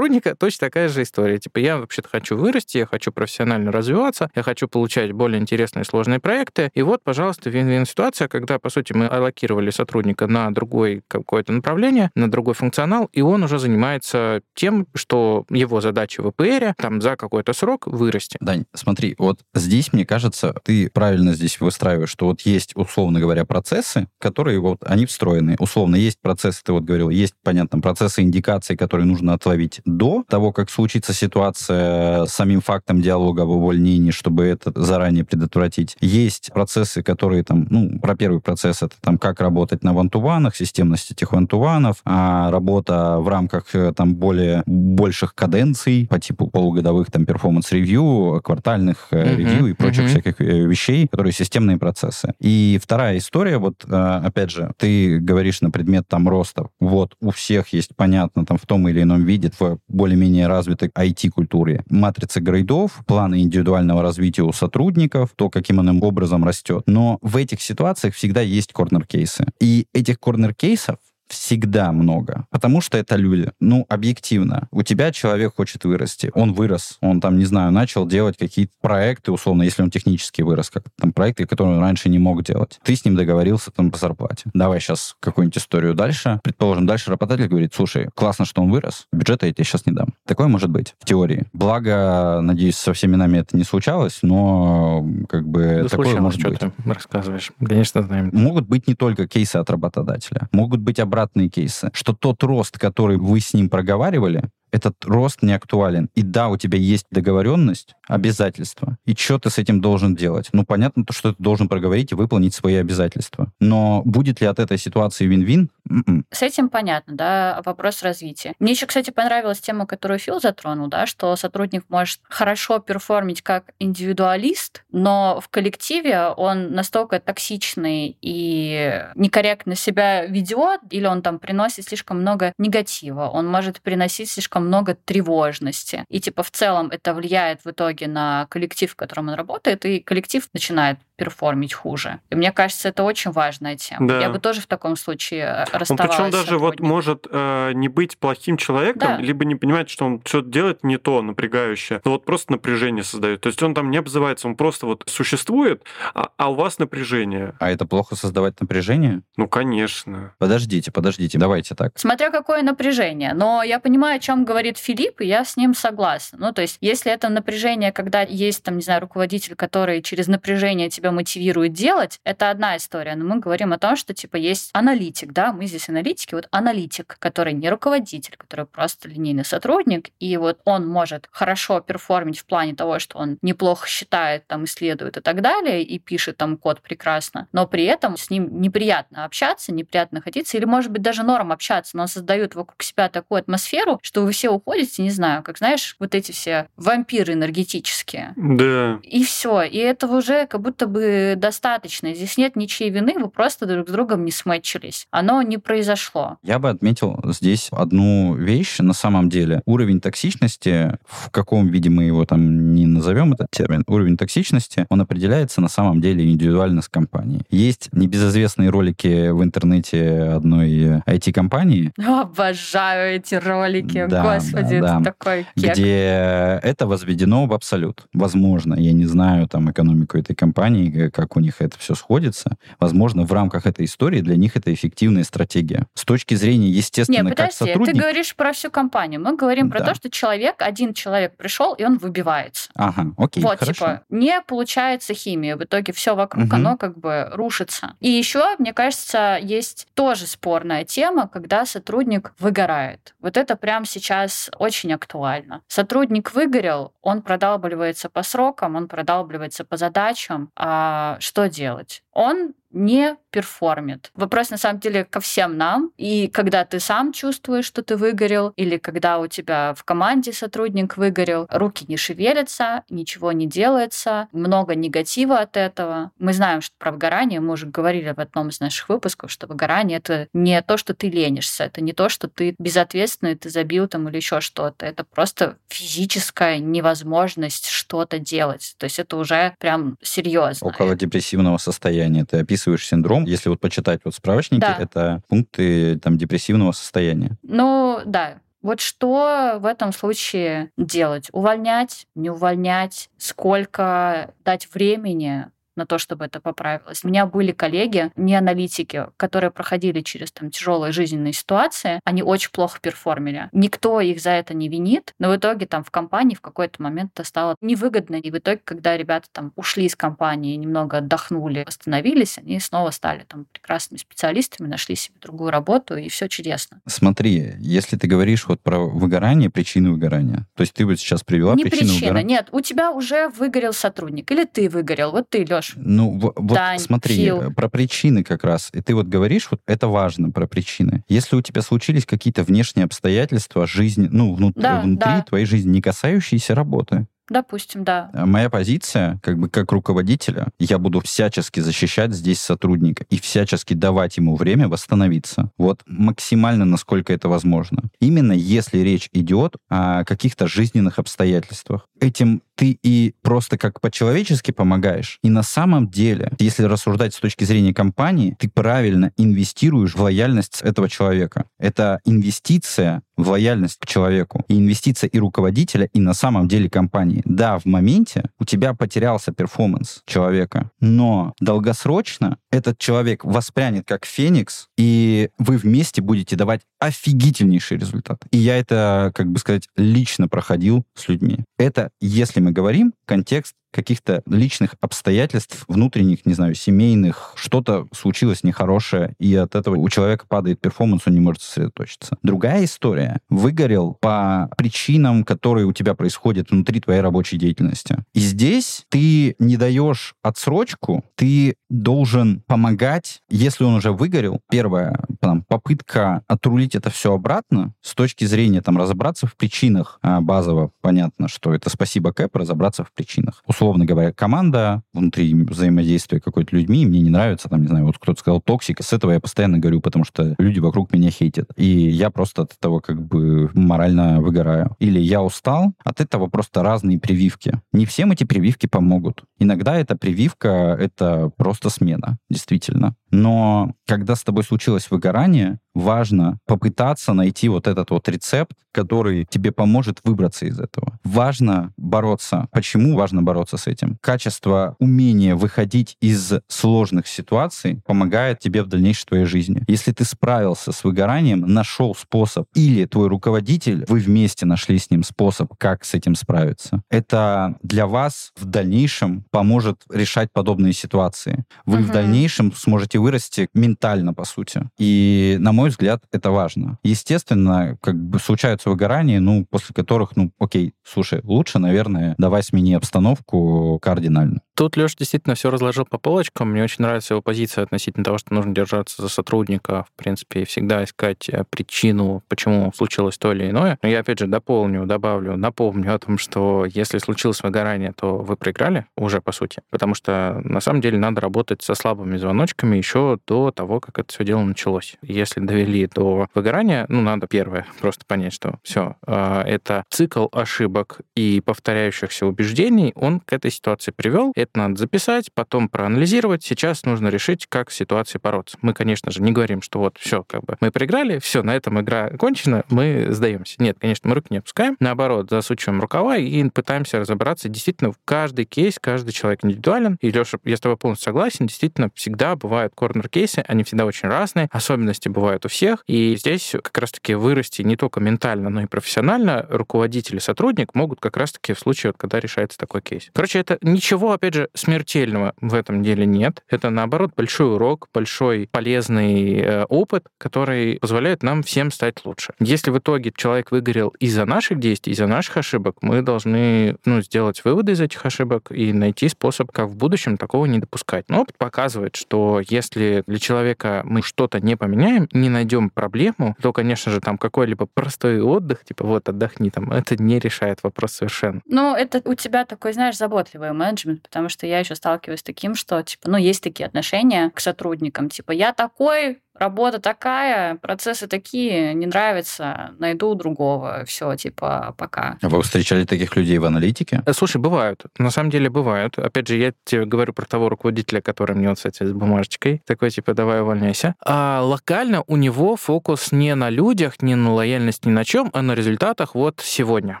точно такая же история. Типа, я вообще-то хочу вырасти, я хочу профессионально развиваться, я хочу получать более интересные сложные проекты. И вот, пожалуйста, вин-вин ситуация, когда, по сути, мы аллокировали сотрудника на другое какое-то направление, на другой функционал, и он уже занимается тем, что его задача в ЭПР, там, за какой-то срок вырасти. Дань, смотри, вот здесь, мне кажется, ты правильно здесь выстраиваешь, что вот есть, условно говоря, процессы, которые вот, они встроены. Условно, есть процессы, ты вот говорил, есть, понятно, процессы индикации, которые нужно отловить до того, как случится ситуация с самим фактом диалога об увольнении, чтобы это заранее предотвратить. Есть процессы, которые там, ну, про первый процесс, это там, как работать на вантуванах, системность этих one-to-one ов, а работа в рамках э, там более больших каденций по типу полугодовых там performance review, квартальных Мгм, review и прочих мгм. всяких э, вещей, которые системные процессы. И вторая история, вот опять же, ты говоришь на предмет там роста. Вот у всех есть, понятно, там в том или ином виде в более-менее развитой IT-культуре матрицы грейдов, планы индивидуального развития у сотрудников, то, каким он образом растет. Но в этих ситуациях всегда есть corner case ы. И этих corner case ов всегда много, потому что это люди. Ну, объективно. У тебя человек хочет вырасти. Он вырос. Он там, не знаю, начал делать какие-то проекты, условно, если он технически вырос, как там проекты, которые он раньше не мог делать. Ты с ним договорился там по зарплате. Давай сейчас какую-нибудь историю дальше. Предположим, дальше работодатель говорит, слушай, классно, что он вырос, бюджета я тебе сейчас не дам. Такое может быть в теории. Благо, надеюсь, со всеми нами это не случалось, но как бы Да такое случалось, может что быть. ты рассказываешь. Конечно, знаем. Могут быть не только кейсы от работодателя, могут быть обратные кейсы, что тот рост, который вы с ним проговаривали, этот рост не актуален. И да, у тебя есть договоренность, обязательства. И что ты с этим должен делать? Ну, понятно, то, что ты должен проговорить и выполнить свои обязательства. Но будет ли от этой ситуации вин-вин? М-м. С этим понятно, да, вопрос развития. Мне еще, кстати, понравилась тема, которую Фил затронул, да, что сотрудник может хорошо перформить как индивидуалист, но в коллективе он настолько токсичный и некорректно себя ведет, или он там приносит слишком много негатива, он может приносить слишком много тревожности. И типа в целом это влияет в итоге на коллектив, в котором он работает, и коллектив начинает перформить хуже. И мне кажется, это очень важная тема. Да. Я бы тоже в таком случае э, Он расставалась причем с даже вот может э, не быть плохим человеком, Да. либо не понимать, что он что-то делает не то, напрягающее, но вот просто напряжение создает. То есть он там не обзывается, он просто вот существует, а, а у вас напряжение. А это плохо создавать напряжение? Ну, конечно. Подождите, подождите, давайте так. Смотря какое напряжение. Но я понимаю, о чем говорит Филипп, и я с ним согласна. Ну, то есть, если это напряжение, когда есть, там, не знаю, руководитель, который через напряжение тебя мотивирует делать, это одна история. Но мы говорим о том, что, типа, есть аналитик, да, мы здесь аналитики, вот аналитик, который не руководитель, который просто линейный сотрудник, и вот он может хорошо перформить в плане того, что он неплохо считает, там, исследует и так далее, и пишет там код прекрасно, но при этом с ним неприятно общаться, неприятно находиться, или, может быть, даже норм общаться, но он создает вокруг себя такую атмосферу, что вы все уходите, не знаю, как, знаешь, вот эти все вампиры энергетические. Да. И все. И этого уже как будто бы достаточно. Здесь нет ничьей вины, вы просто друг с другом не смэтчились. Оно не произошло. Я бы отметил здесь одну вещь. На самом деле, уровень токсичности, в каком виде мы его там не назовем этот термин, уровень токсичности, он определяется на самом деле индивидуально с компанией. Есть небезызвестные ролики в интернете одной IT-компании, <laughs> Обожаю эти ролики. Да, Господи, да, это да. такой кек. где это возведено в абсолют. Возможно, я не знаю там экономику этой компании, как у них это все сходится. Возможно, в рамках этой истории для них это эффективная стратегия. С точки зрения, естественно, Не, как подожди, ты сотрудник... говоришь про всю компанию. Мы говорим про Да. то, что человек, один человек пришел, и он выбивается. Ага, окей, вот, хорошо. типа, не получается химия. В итоге все вокруг, Мгм. оно как бы рушится. И еще, мне кажется, есть тоже спорная тема, когда сотрудник выгорает. Вот это прямо сейчас очень актуально. Сотрудник выгорел, он продалбливается по срокам, он продалбливается по задачам. А что делать? Он не перформит. Вопрос, на самом деле, ко всем нам. И когда ты сам чувствуешь, что ты выгорел, или когда у тебя в команде сотрудник выгорел, руки не шевелятся, ничего не делается, много негатива от этого. Мы знаем, что про выгорание, мы уже говорили в одном из наших выпусков, что выгорание — это не то, что ты ленишься, это не то, что ты безответственный, ты забил там или еще что-то. Это просто физическая невозможность что-то делать. То есть это уже прям серьезно. Около депрессивного состояния. Ты описываешь синдром. Если вот почитать вот справочники, Да. это пункты там депрессивного состояния. Ну, да. Вот что в этом случае делать? Увольнять, не увольнять? Сколько дать времени на то, чтобы это поправилось. У меня были коллеги, не аналитики, которые проходили через там тяжелые жизненные ситуации, они очень плохо перформили. Никто их за это не винит, но в итоге там в компании в какой-то момент это стало невыгодно. И в итоге, когда ребята там ушли из компании, немного отдохнули, восстановились, они снова стали там прекрасными специалистами, нашли себе другую работу, и все чудесно. Смотри, если ты говоришь вот про выгорание, причины выгорания, то есть ты вот сейчас привела не причину причина, выгорания. нет, у тебя уже выгорел сотрудник, или ты выгорел, вот ты, Лёш. Ну, в- вот Тань, смотри, Фил. э, про причины как раз. И ты вот говоришь, вот это важно, про причины. Если у тебя случились какие-то внешние обстоятельства жизни, ну, внут- Да, внутри да. твоей жизни, не касающиеся работы, Допустим, да. А Моя позиция, как бы как руководителя, я буду всячески защищать здесь сотрудника и всячески давать ему время восстановиться. Вот максимально, насколько это возможно. Именно если речь идет о каких-то жизненных обстоятельствах. Этим ты и просто как по-человечески помогаешь. И на самом деле, если рассуждать с точки зрения компании, ты правильно инвестируешь в лояльность этого человека. Это инвестиция в лояльность к человеку. И инвестиция и руководителя, и на самом деле компании. Да, в моменте у тебя потерялся performance человека, но долгосрочно этот человек воспрянет как феникс, и вы вместе будете давать офигительнейший результат. И я это, как бы сказать, лично проходил с людьми. Это, если мы говорим, контекст каких-то личных обстоятельств, внутренних, не знаю, семейных, что-то случилось нехорошее, и от этого у человека падает performance, он не может сосредоточиться. Другая история. Выгорел по причинам, которые у тебя происходят внутри твоей рабочей деятельности. И здесь ты не даешь отсрочку, ты должен помогать, если он уже выгорел. Первое, там, попытка отрулить это все обратно с точки зрения там разобраться в причинах а, базово. Понятно, что это спасибо Кэп, разобраться в причинах. Условно говоря, команда внутри взаимодействия какой-то людьми, мне не нравится, там, не знаю, вот кто-то сказал toxic, с этого я постоянно говорю, потому что люди вокруг меня хейтят. И я просто от этого как бы морально выгораю. Или я устал, от этого просто разные прививки. Не всем эти прививки помогут. Иногда эта прививка — это просто смена, действительно. Но когда с тобой случилось выгорание, важно попытаться найти вот этот вот рецепт, который тебе поможет выбраться из этого. Важно бороться. Почему важно бороться с этим? Качество умения выходить из сложных ситуаций помогает тебе в дальнейшей твоей жизни. Если ты справился с выгоранием, нашел способ, или твой руководитель, вы вместе нашли с ним способ, как с этим справиться, это для вас в дальнейшем поможет решать подобные ситуации. Вы uh-huh. в дальнейшем сможете вырасти ментально, по сути. И, на мой взгляд, это важно. Естественно, как бы случаются выгорания, ну, после которых, ну, окей, слушай, лучше, наверное, давай смени обстановку кардинально. Тут Леша действительно все разложил по полочкам. Мне очень нравится его позиция относительно того, что нужно держаться за сотрудника, в принципе, и всегда искать э, причину, почему случилось то или иное. Но я, опять же, дополню, добавлю, напомню о том, что если случилось выгорание, то вы проиграли уже, по сути. Потому что, на самом деле, надо работать со слабыми звоночками еще до того, как это все дело началось. Если довели до выгорания, ну, надо первое, <laughs> просто понять, что все, э, это цикл ошибок и повторяющихся убеждений, он к этой ситуации привел, это надо записать, потом проанализировать. Сейчас нужно решить, как с ситуацией бороться. Мы, конечно же, не говорим, что вот все, как бы мы проиграли, все, на этом игра кончена, мы сдаемся. Нет, конечно, мы руки не опускаем. Наоборот, засучиваем рукава и пытаемся разобраться. Действительно, в каждый кейс, каждый человек индивидуален. И, Леша, я с тобой полностью согласен. Действительно, всегда бывают корнер-кейсы, они всегда очень разные, особенности бывают у всех. И здесь как раз-таки вырасти не только ментально, но и профессионально руководитель и сотрудник могут как раз-таки в случае, вот, когда решается такой кейс. Короче, это ничего, опять же, же, смертельного в этом деле нет. Это, наоборот, большой урок, большой полезный э, опыт, который позволяет нам всем стать лучше. Если в итоге человек выгорел из-за наших действий, из-за наших ошибок, мы должны ну, сделать выводы из этих ошибок и найти способ, как в будущем такого не допускать. Но опыт показывает, что если для человека мы что-то не поменяем, не найдем проблему, то, конечно же, там какой-либо простой отдых, типа вот отдохни там, это не решает вопрос совершенно. Ну, это у тебя такой, знаешь, заботливый менеджмент, потому потому что я еще сталкиваюсь с таким, что, типа, ну, есть такие отношения к сотрудникам, типа, я такой, работа такая, процессы такие, не нравится, найду другого, все, типа, пока. А вы встречали таких людей в аналитике? Э, слушай, бывают. На самом деле бывают. Опять же, я тебе говорю про того руководителя, который мне, вот, кстати, с бумажечкой, такой, типа, давай увольняйся. А локально у него фокус не на людях, не на лояльность, ни на чем, а на результатах вот сегодня.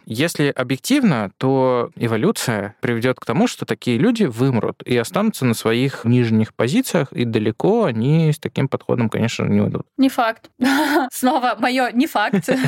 Если объективно, то эволюция приведет к тому, что такие люди вымрут и останутся на своих нижних позициях, и далеко они с таким подходом, конечно, конечно, не уйдут. Не факт. <laughs> Снова мое не факт. <laughs>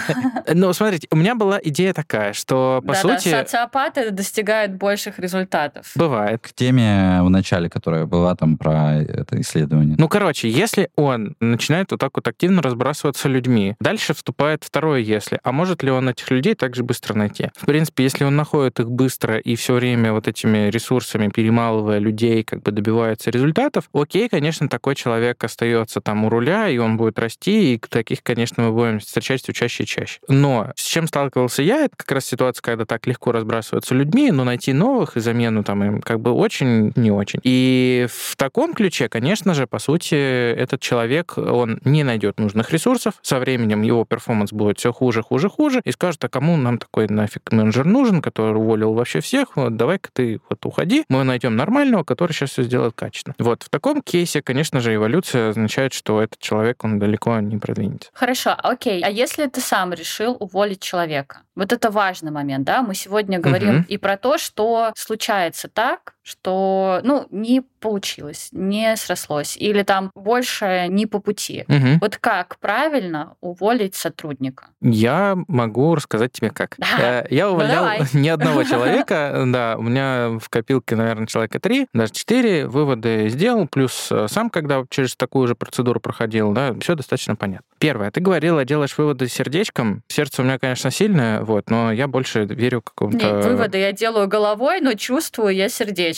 Ну, смотрите, у меня была идея такая, что, по сути... Да, социопаты достигают больших результатов. Бывает. К теме в начале, которая была там про это исследование. Ну, короче, если он начинает вот так вот активно разбрасываться людьми, дальше вступает второе «если». А может ли он этих людей также быстро найти? В принципе, если он находит их быстро и все время вот этими ресурсами, перемалывая людей, как бы добивается результатов, окей, конечно, такой человек остается там у руля нуля, и он будет расти, и таких, конечно, мы будем встречать все чаще и чаще. Но с чем сталкивался я, это как раз ситуация, когда так легко разбрасываются людьми, но найти новых и замену там им как бы очень не очень. И в таком ключе, конечно же, по сути, этот человек, он не найдет нужных ресурсов, со временем его перформанс будет все хуже, хуже, хуже, и скажет, а кому нам такой нафиг менеджер нужен, который уволил вообще всех, вот давай-ка ты вот уходи, мы найдем нормального, который сейчас все сделает качественно. Вот в таком кейсе, конечно же, эволюция означает, что этот человек, он далеко не продвинется. Хорошо, окей. А если ты сам решил уволить человека? Вот это важный момент, да? Мы сегодня говорим угу. и про то, что случается так, что, ну, не получилось, не срослось, или там больше не по пути. Мгм. Вот как правильно уволить сотрудника? Я могу рассказать тебе как. Да. Э, Я увольнял давай. <laughs> ни одного <laughs> человека. Да, у меня в копилке, наверное, человека три, даже четыре. Выводы сделал. Плюс э, сам, когда через такую же процедуру проходил, да, все достаточно понятно. Первое. Ты говорила, делаешь выводы сердечком. Сердце у меня, конечно, сильное, вот, но я больше верю Не, какому-то... выводы я делаю головой, но чувствую я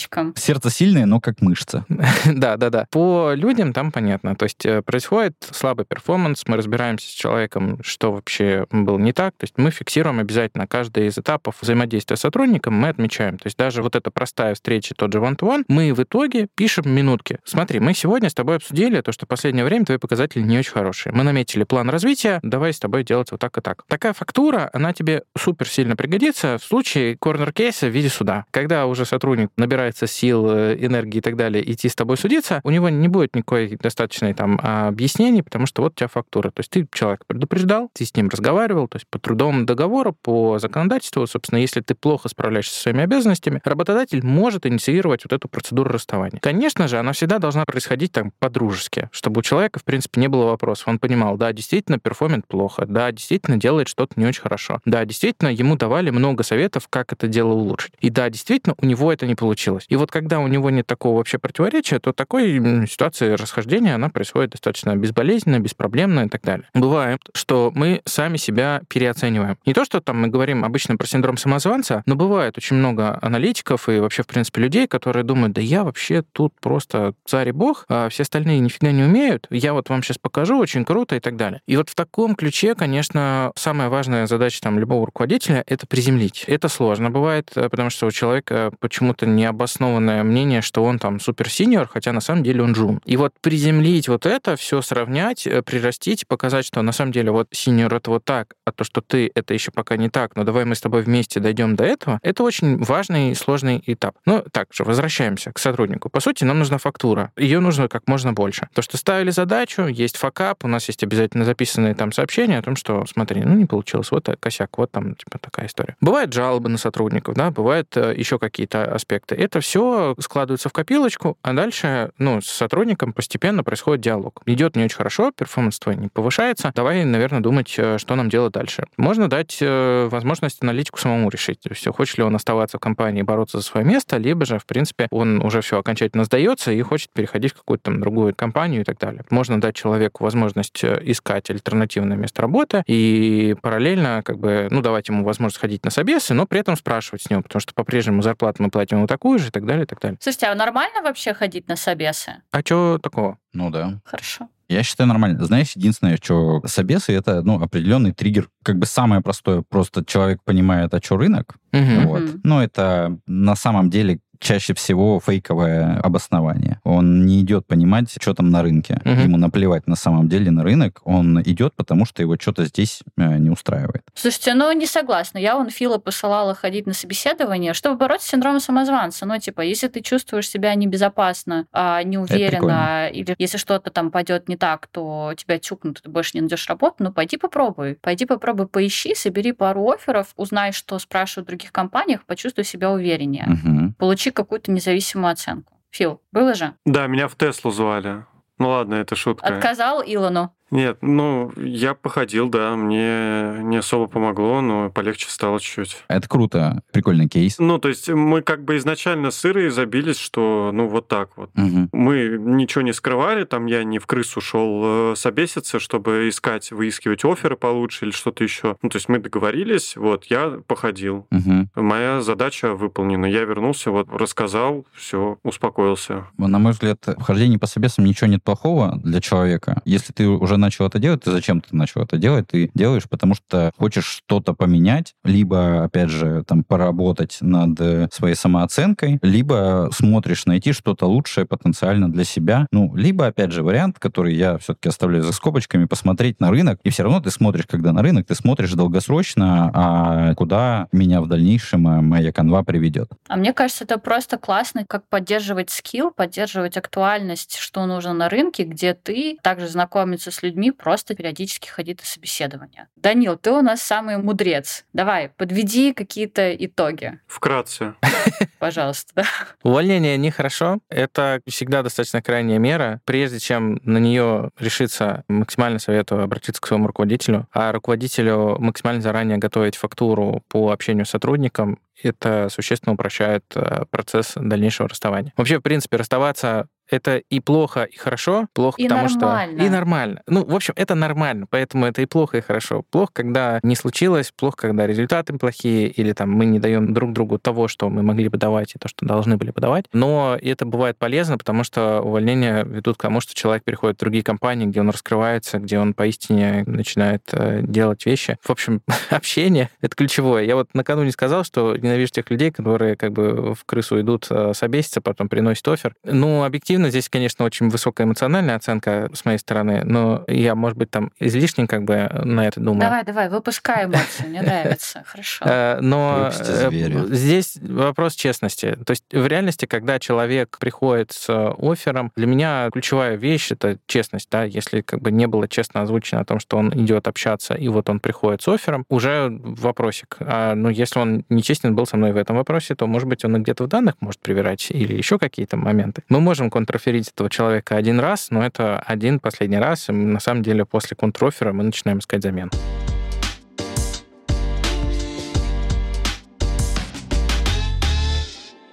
сердечком. Сердце сильное, но как мышца. <laughs> Да, да, да. По людям там понятно. То есть э, происходит слабый перформанс, мы разбираемся с человеком, что вообще было не так. То есть мы фиксируем обязательно каждый из этапов взаимодействия с сотрудником, мы отмечаем. То есть даже вот эта простая встреча, тот же one-to-one, мы в итоге пишем минутки. Смотри, мы сегодня с тобой обсудили то, что в последнее время твои показатели не очень хорошие. Мы наметили план развития, давай с тобой делать вот так и так. Такая фактура, она тебе супер сильно пригодится в случае корнер-кейса в виде суда. Когда уже сотрудник набирается сил, э, энергии и так далее, идти с тобой судиться, у него не будет никакой достаточной там объяснений, потому что вот у тебя фактура. То есть ты человека предупреждал, ты с ним разговаривал, то есть по трудовому договору, по законодательству, собственно, если ты плохо справляешься со своими обязанностями, работодатель может инициировать вот эту процедуру расставания. Конечно же, она всегда должна происходить там по-дружески, чтобы у человека, в принципе, не было вопросов. Он понимал, да, действительно, перформит плохо, да, действительно, делает что-то не очень хорошо. Да, действительно, ему давали много советов, как это дело улучшить. И да, действительно, у него это не получилось. И вот когда у него нет такого вообще противоречия, то такой ситуации расхождения, она происходит достаточно безболезненно, беспроблемно и так далее. Бывает, что мы сами себя переоцениваем. Не то, что там мы говорим обычно про синдром самозванца, но бывает очень много аналитиков и вообще, в принципе, людей, которые думают, да я вообще тут просто царь и бог, а все остальные нифига не умеют, я вот вам сейчас покажу, очень круто и так далее. И вот в таком ключе, конечно, самая важная задача там любого руководителя — это приземлить. Это сложно бывает, э, потому что у человека почему-то необоснованное мнение, что он там супер-синьор, хотя на самом деле он джун. И вот приземлить вот это, все сравнять, э, прирастить, показать, что на самом деле вот синьор — это вот так, а то, что ты, это еще пока не так, но давай мы с тобой вместе дойдем до этого, это очень важный и сложный этап. Ну, также возвращаемся к сотруднику. По сути, нам нужна фактура. Ее нужно как можно больше. То, что ставили задачу, есть fuckup, у нас есть обязательно записанные там сообщения о том, что, смотри, ну не получилось, вот косяк, вот там типа такая история. Бывают жалобы на сотрудников, да, бывают э, еще какие-то аспекты. Это все складывается в копилочку, а дальше, ну, с сотрудником постепенно происходит диалог. Идет не очень хорошо, performance твой не повышается, давай, наверное, думать, э, что нам делать дальше. Можно дать э, возможность аналитику самому решить, все, хочет ли он оставаться в компании бороться за свое место, либо же, в принципе, он уже все окончательно сдается и хочет переходить в какую-то там другую компанию и так далее. Можно дать человеку возможность э, искать альтернативное место работы и параллельно как бы, ну, давать ему возможность ходить на собесы, но при этом спрашивать с него, потому что по-прежнему зарплату мы платим ему такую же и так далее, и так далее. Слушайте, а нормально вообще ходить на собесы? А что такого? Ну да. Хорошо. Я считаю нормально. Знаешь, единственное, что собесы это ну, определенный триггер. Как бы самое простое, просто человек понимает, а что рынок. Мгм. Вот. Но это на самом деле чаще всего фейковое обоснование. Он не идет понимать, что там на рынке. Мгм. Ему наплевать на самом деле на рынок. Он идет, потому что его что-то здесь э, не устраивает. Слушайте, ну не согласна. Я вон Фила посылала ходить на собеседование, чтобы бороться с синдромом самозванца. Ну, типа, если ты чувствуешь себя небезопасно, а, неуверенно, или если что-то там пойдет не так, то тебя тюкнут, ты больше не найдешь работу, ну пойди попробуй. Пойди попробуй, поищи, собери пару офферов, узнай, что спрашивают в других компаниях, почувствуй себя увереннее. Мгм. Получи какую-то независимую оценку. Фил, было же? Да, меня в Теслу звали. Ну ладно, это шутка. Отказал Илону. Нет, ну, я походил, да, мне не особо помогло, но полегче стало чуть-чуть. Это круто. Прикольный кейс. Ну, то есть мы как бы изначально сырые забились, что ну вот так вот. Мгм. Мы ничего не скрывали, там я не в крысу шел э, собеситься, чтобы искать, выискивать оферы получше или что-то еще. Ну, то есть мы договорились, вот, я походил. Мгм. Моя задача выполнена. Я вернулся, вот, рассказал, все, успокоился. На мой взгляд, в хождении по собесам ничего нет плохого для человека. Если ты уже начал это делать, ты зачем ты начал это делать? Ты делаешь, потому что хочешь что-то поменять, либо, опять же, там, поработать над э, своей самооценкой, либо смотришь найти что-то лучшее потенциально для себя. Ну, либо, опять же, вариант, который я все-таки оставляю за скобочками, посмотреть на рынок. И все равно ты смотришь, когда на рынок, ты смотришь долгосрочно, а куда меня в дальнейшем э, моя канва приведет. А мне кажется, это просто классно, как поддерживать скилл, поддерживать актуальность, что нужно на рынке, где ты также знакомиться с людьми, людьми просто периодически ходить на собеседование. Данил, ты у нас самый мудрец. Давай, подведи какие-то итоги. Вкратце. <laughs> Пожалуйста, да. Увольнение нехорошо. Это всегда достаточно крайняя мера. Прежде чем на нее решиться, максимально советую обратиться к своему руководителю. А руководителю максимально заранее готовить фактуру по общению с сотрудником это существенно упрощает э, процесс дальнейшего расставания. Вообще, в принципе, расставаться это и плохо, и хорошо. Плохо, и потому нормально. что... И нормально. Ну, в общем, это нормально, поэтому это и плохо, и хорошо. Плохо, когда не случилось, плохо, когда результаты плохие, или там мы не даем друг другу того, что мы могли бы давать, и то, что должны были бы давать. Но это бывает полезно, потому что увольнения ведут к тому, что человек переходит в другие компании, где он раскрывается, где он поистине начинает э, делать вещи. В общем, <laughs> общение — это ключевое. Я вот накануне сказал, что ненавижу тех людей, которые как бы в крысу идут э, собеситься, потом приносят офер. Ну, объективно здесь, конечно, очень высокая эмоциональная оценка с моей стороны, но я, может быть, там излишне как бы на это думаю. Давай, давай, выпускай эмоции, мне нравится, хорошо. Э, но э, здесь вопрос честности. То есть в реальности, когда человек приходит с оффером, для меня ключевая вещь — это честность. Да? Если как бы не было честно озвучено о том, что он идет общаться, и вот он приходит с оффером, уже вопросик. А, ну, если он нечестен был со мной в этом вопросе, то, может быть, он где-то в данных может привирать или еще какие-то моменты. Мы можем контроферить этого человека один раз, но это один последний раз. И на самом деле после контрофера мы начинаем искать замену.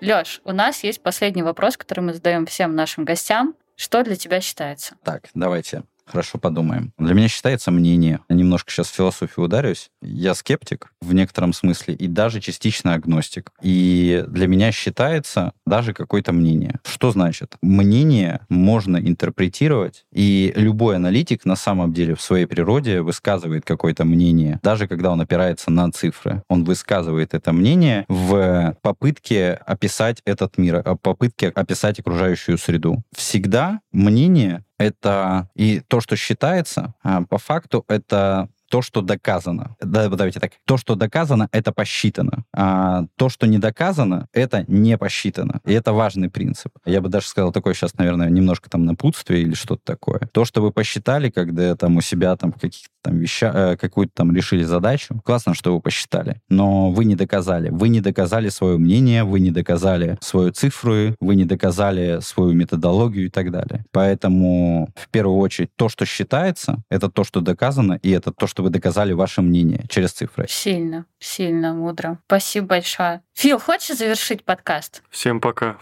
Лёш, у нас есть последний вопрос, который мы задаем всем нашим гостям. Что для тебя считается? Так, давайте Хорошо подумаем. Для меня считается мнение. Я немножко сейчас в философию ударюсь. Я скептик в некотором смысле и даже частично агностик. И для меня считается даже какое-то мнение. Что значит? Мнение можно интерпретировать, и любой аналитик на самом деле в своей природе высказывает какое-то мнение, даже когда он опирается на цифры. Он высказывает это мнение в попытке описать этот мир, в попытке описать окружающую среду. Всегда мнение это и то, что считается, а по факту это то, что доказано. Да, давайте так. То, что доказано, это посчитано. А то, что не доказано, это не посчитано. И это важный принцип. Я бы даже сказал такое сейчас, наверное, немножко там напутствие или что-то такое. То, что вы посчитали, когда там у себя там каких-то там вещах, э, какую-то там решили задачу, классно, что вы посчитали. Но вы не доказали. Вы не доказали свое мнение, вы не доказали свою цифру, вы не доказали свою методологию и так далее. Поэтому в первую очередь то, что считается, это то, что доказано, и это то, что что вы доказали ваше мнение через цифры. Сильно, сильно, мудро. Спасибо большое. Фил, хочешь завершить подкаст? Всем пока.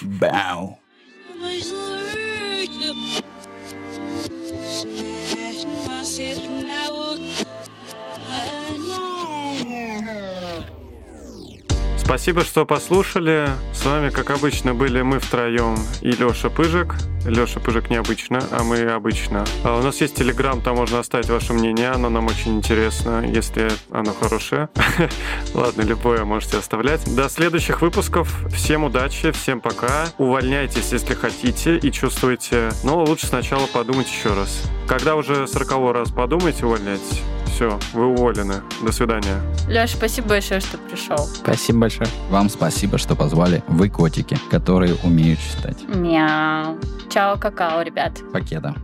Бау. Спасибо, что послушали. С вами, как обычно, были мы втроем и Леша Пыжик. Леша Пыжик необычно, а мы обычно. А у нас есть Телеграм, там можно оставить ваше мнение, оно нам очень интересно, если оно хорошее. <laughs> Ладно, любое можете оставлять. До следующих выпусков. Всем удачи, всем пока. Увольняйтесь, если хотите и чувствуете. Но лучше сначала подумать еще раз. Когда уже сороковой раз подумайте, увольняйтесь. Все, вы уволены. До свидания. Леш, спасибо большое, что пришел. Спасибо большое. Вам спасибо, что позвали. Вы котики, которые умеют читать. Мяу. Чао, какао, ребят. Покеда.